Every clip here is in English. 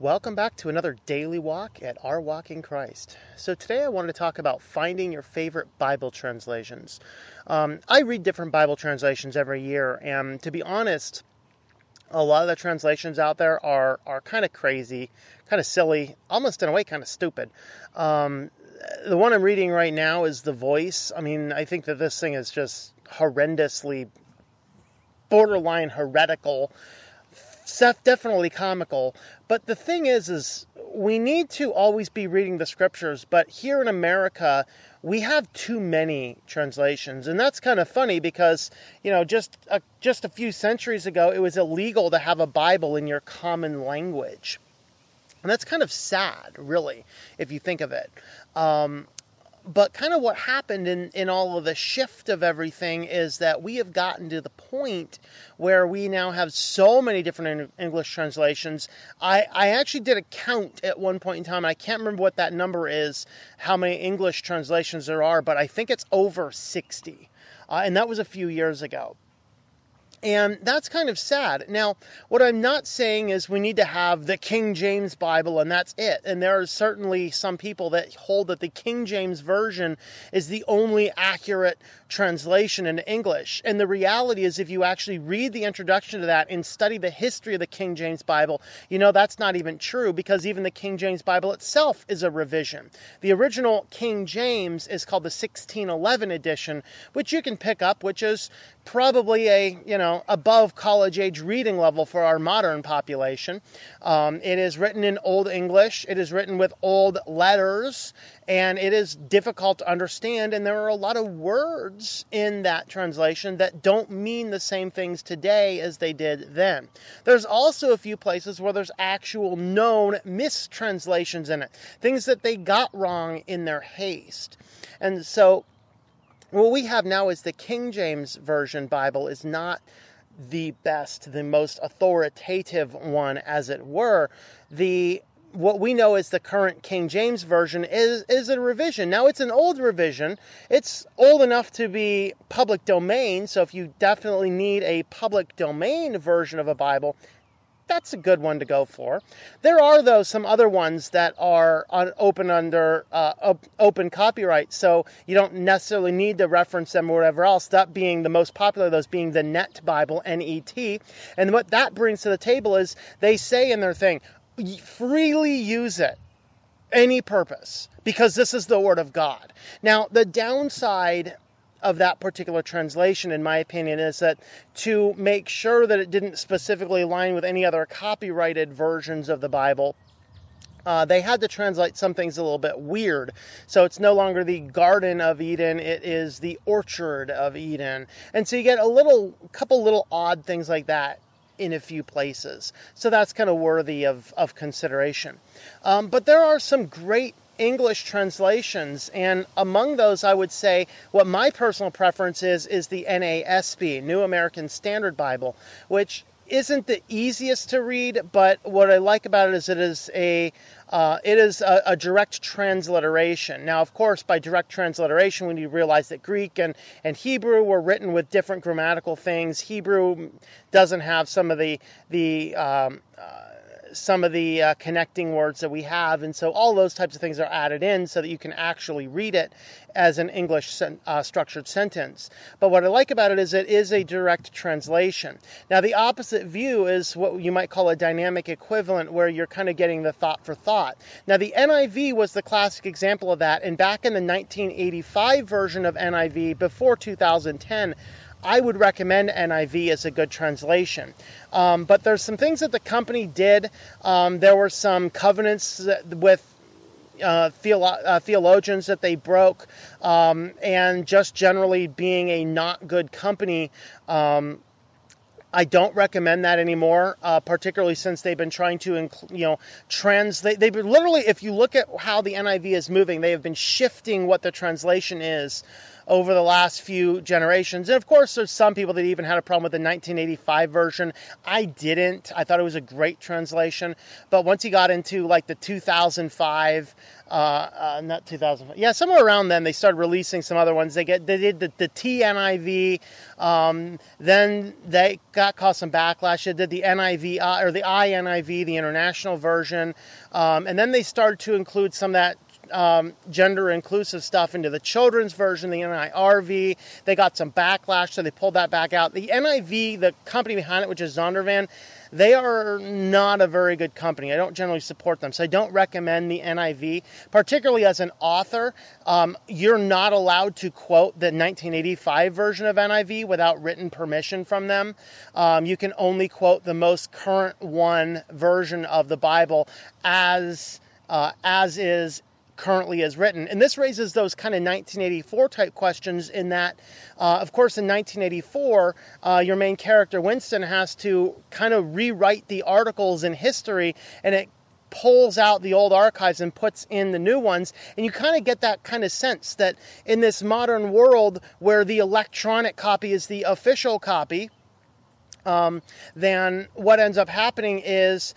Welcome back to another daily walk at Our Walk in Christ. So, today I wanted to talk about finding your favorite Bible translations. Um, I read different Bible translations every year, and to be honest, a lot of the translations out there are, are kind of crazy, kind of silly, almost in a way kind of stupid. Um, the one I'm reading right now is The Voice. I mean, I think that this thing is just horrendously borderline heretical definitely comical. But the thing is, is we need to always be reading the scriptures. But here in America, we have too many translations, and that's kind of funny because you know just a, just a few centuries ago, it was illegal to have a Bible in your common language. And that's kind of sad, really, if you think of it. Um, but kind of what happened in, in all of the shift of everything is that we have gotten to the point where we now have so many different English translations. I, I actually did a count at one point in time. and I can't remember what that number is, how many English translations there are, but I think it's over 60. Uh, and that was a few years ago. And that's kind of sad. Now, what I'm not saying is we need to have the King James Bible and that's it. And there are certainly some people that hold that the King James Version is the only accurate translation in English. And the reality is, if you actually read the introduction to that and study the history of the King James Bible, you know that's not even true because even the King James Bible itself is a revision. The original King James is called the 1611 edition, which you can pick up, which is probably a you know above college age reading level for our modern population. Um, it is written in Old English. It is written with old letters, and it is difficult to understand. And there are a lot of words in that translation that don't mean the same things today as they did then. There's also a few places where there's actual known mistranslations in it, things that they got wrong in their haste. And so what we have now is the King James Version Bible is not the best, the most authoritative one, as it were. The what we know is the current King James version is is a revision. Now it's an old revision. It's old enough to be public domain, so if you definitely need a public domain version of a Bible, that's a good one to go for. There are, though, some other ones that are on, open under uh, open copyright, so you don't necessarily need to reference them or whatever else. That being the most popular, those being the Net Bible, N E T. And what that brings to the table is they say in their thing, freely use it any purpose because this is the word of God. Now, the downside of that particular translation, in my opinion, is that to make sure that it didn't specifically align with any other copyrighted versions of the Bible, uh, they had to translate some things a little bit weird. So it's no longer the Garden of Eden, it is the Orchard of Eden. And so you get a little, couple little odd things like that in a few places. So that's kind of worthy of, of consideration. Um, but there are some great English translations, and among those, I would say what my personal preference is is the NASB, New American Standard Bible, which isn't the easiest to read, but what I like about it is it is a uh, it is a, a, direct transliteration. Now, of course, by direct transliteration, need to realize that Greek and, and Hebrew were written with different grammatical things. Hebrew doesn't have some of the the um, uh, some of the uh, connecting words that we have. And so all those types of things are added in so that you can actually read it as an English sen- uh, structured sentence. But what I like about it is it is a direct translation. Now, the opposite view is what you might call a dynamic equivalent, where you're kind of getting the thought for thought. Now, the NIV was the classic example of that. And back in the 1985 version of NIV, before 2010, I would recommend NIV as a good translation. Um, but there's some things that the company did. Um, there were some covenants with uh, theolo- uh, theologians that they broke, um, and just generally being a not good company. Um, I don't recommend that anymore, uh, particularly since they've been trying to, inc- you know, translate. They've been literally, if you look at how the NIV is moving, they have been shifting what the translation is over the last few generations. And of course, there's some people that even had a problem with the 1985 version. I didn't. I thought it was a great translation. But once you got into like the 2005, uh, uh, not 2005, yeah, somewhere around then, they started releasing some other ones. They get they did the, the TNIV. Um, then they got caused some backlash. They did the NIV uh, or the INIV, the international version, um, and then they started to include some of that um, gender inclusive stuff into the children's version, the NIRV. They got some backlash, so they pulled that back out. The NIV, the company behind it, which is Zondervan, they are not a very good company. I don't generally support them, so I don't recommend the NIV, particularly as an author. Um, you're not allowed to quote the 1985 version of NIV without written permission from them. Um, you can only quote the most current one version of the Bible as uh, as is currently is written. And this raises those kind of 1984 type questions in that, uh, of course, in 1984, uh, your main character, Winston, has to kind of rewrite the articles in history and it pulls out the old archives and puts in the new ones. And you kind of get that kind of sense that in this modern world where the electronic copy is the official copy, um, then what ends up happening is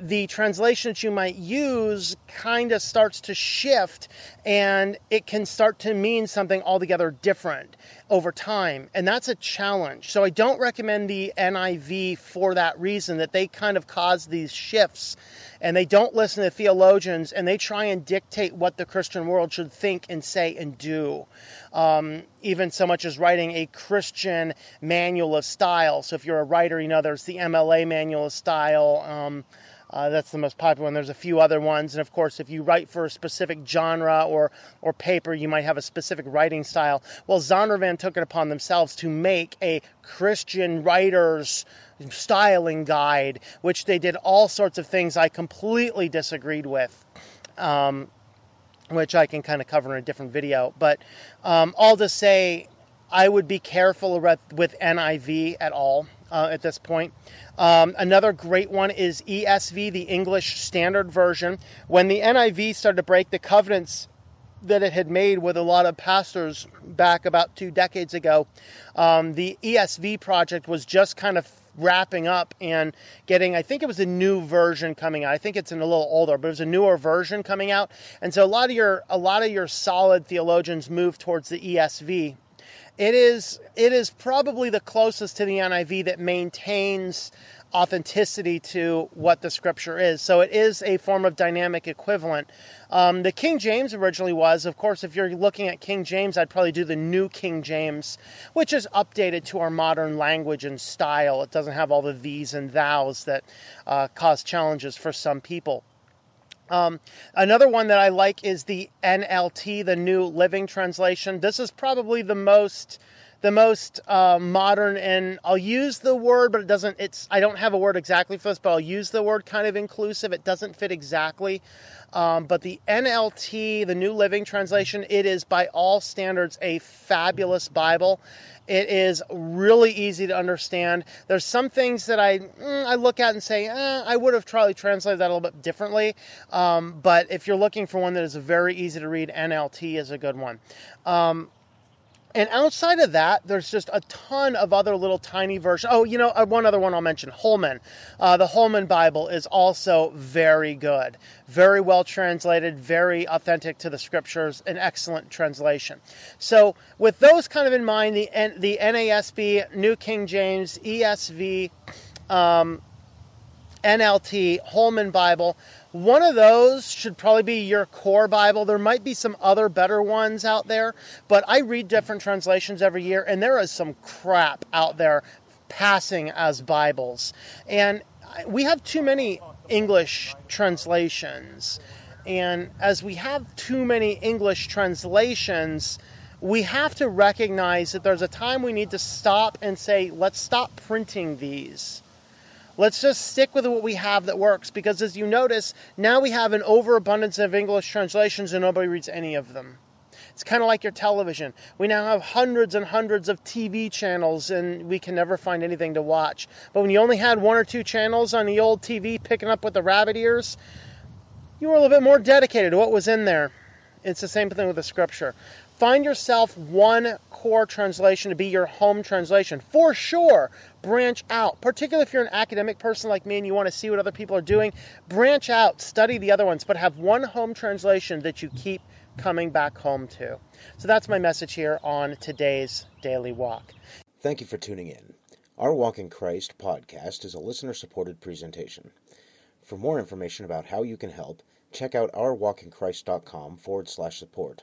the translation that you might use kind of starts to shift and it can start to mean something altogether different over time. And that's a challenge. So I don't recommend the NIV for that reason, that they kind of cause these shifts and they don't listen to theologians and they try and dictate what the Christian world should think and say and do. Um, even so much as writing a Christian manual of style. So if you're a writer, you know, there's the MLA manual of style. Um, uh, that's the most popular one. There's a few other ones, and of course, if you write for a specific genre or or paper, you might have a specific writing style. Well, Zondervan took it upon themselves to make a Christian writer's styling guide, which they did all sorts of things I completely disagreed with. Um, which I can kind of cover in a different video. But um, all to say, I would be careful with NIV at all uh, at this point. Um, another great one is ESV, the English Standard Version. When the NIV started to break the covenants that it had made with a lot of pastors back about two decades ago, um, the ESV project was just kind of wrapping up and getting i think it was a new version coming out. I think it's in a little older but it was a newer version coming out. And so a lot of your a lot of your solid theologians moved towards the esv it is it is probably the closest to the NIV that maintains authenticity to what the scripture is. So it is a form of dynamic equivalent. Um, the King James originally was, of course, if you're looking at King James, I'd probably do the New King James, which is updated to our modern language and style. It doesn't have all the these and thous that uh, cause challenges for some people. Um, another one that I like is the NLT, the New Living Translation. This is probably the most the most uh, modern, and I'll use the word, but it doesn't. It's I don't have a word exactly for this, but I'll use the word kind of inclusive. It doesn't fit exactly. Um, but the NLT, the New Living Translation, it is by all standards a fabulous Bible. It is really easy to understand. There's some things that I mm, I look at and say, eh, I would have probably translated that a little bit differently. Um, but if you're looking for one that is very easy to read, NLT is a good one. Um, and outside of that, there's just a ton of other little tiny versions. Oh, you know, uh, one other one I'll mention Holman. Uh, the Holman Bible is also very good, very well translated, very authentic to the scriptures, an excellent translation. So, with those kind of in mind, the, the NASB, New King James, ESV, um, NLT, Holman Bible, one of those should probably be your core Bible. There might be some other better ones out there, but I read different translations every year, and there is some crap out there passing as Bibles. And we have too many English translations. And as we have too many English translations, we have to recognize that there's a time we need to stop and say, let's stop printing these Let's just stick with what we have that works because, as you notice, now we have an overabundance of English translations and nobody reads any of them. It's kind of like your television. We now have hundreds and hundreds of TV channels and we can never find anything to watch. But when you only had one or two channels on the old TV picking up with the rabbit ears, you were a little bit more dedicated to what was in there. It's the same thing with the scripture. Find yourself one core translation to be your home translation. For sure, branch out. Particularly if you're an academic person like me and you want to see what other people are doing, branch out, study the other ones, but have one home translation that you keep coming back home to. So that's my message here on today's Daily Walk. Thank you for tuning in. Our Walk in Christ podcast is a listener supported presentation. For more information about how you can help, check out ourwalkinchrist.com forward slash support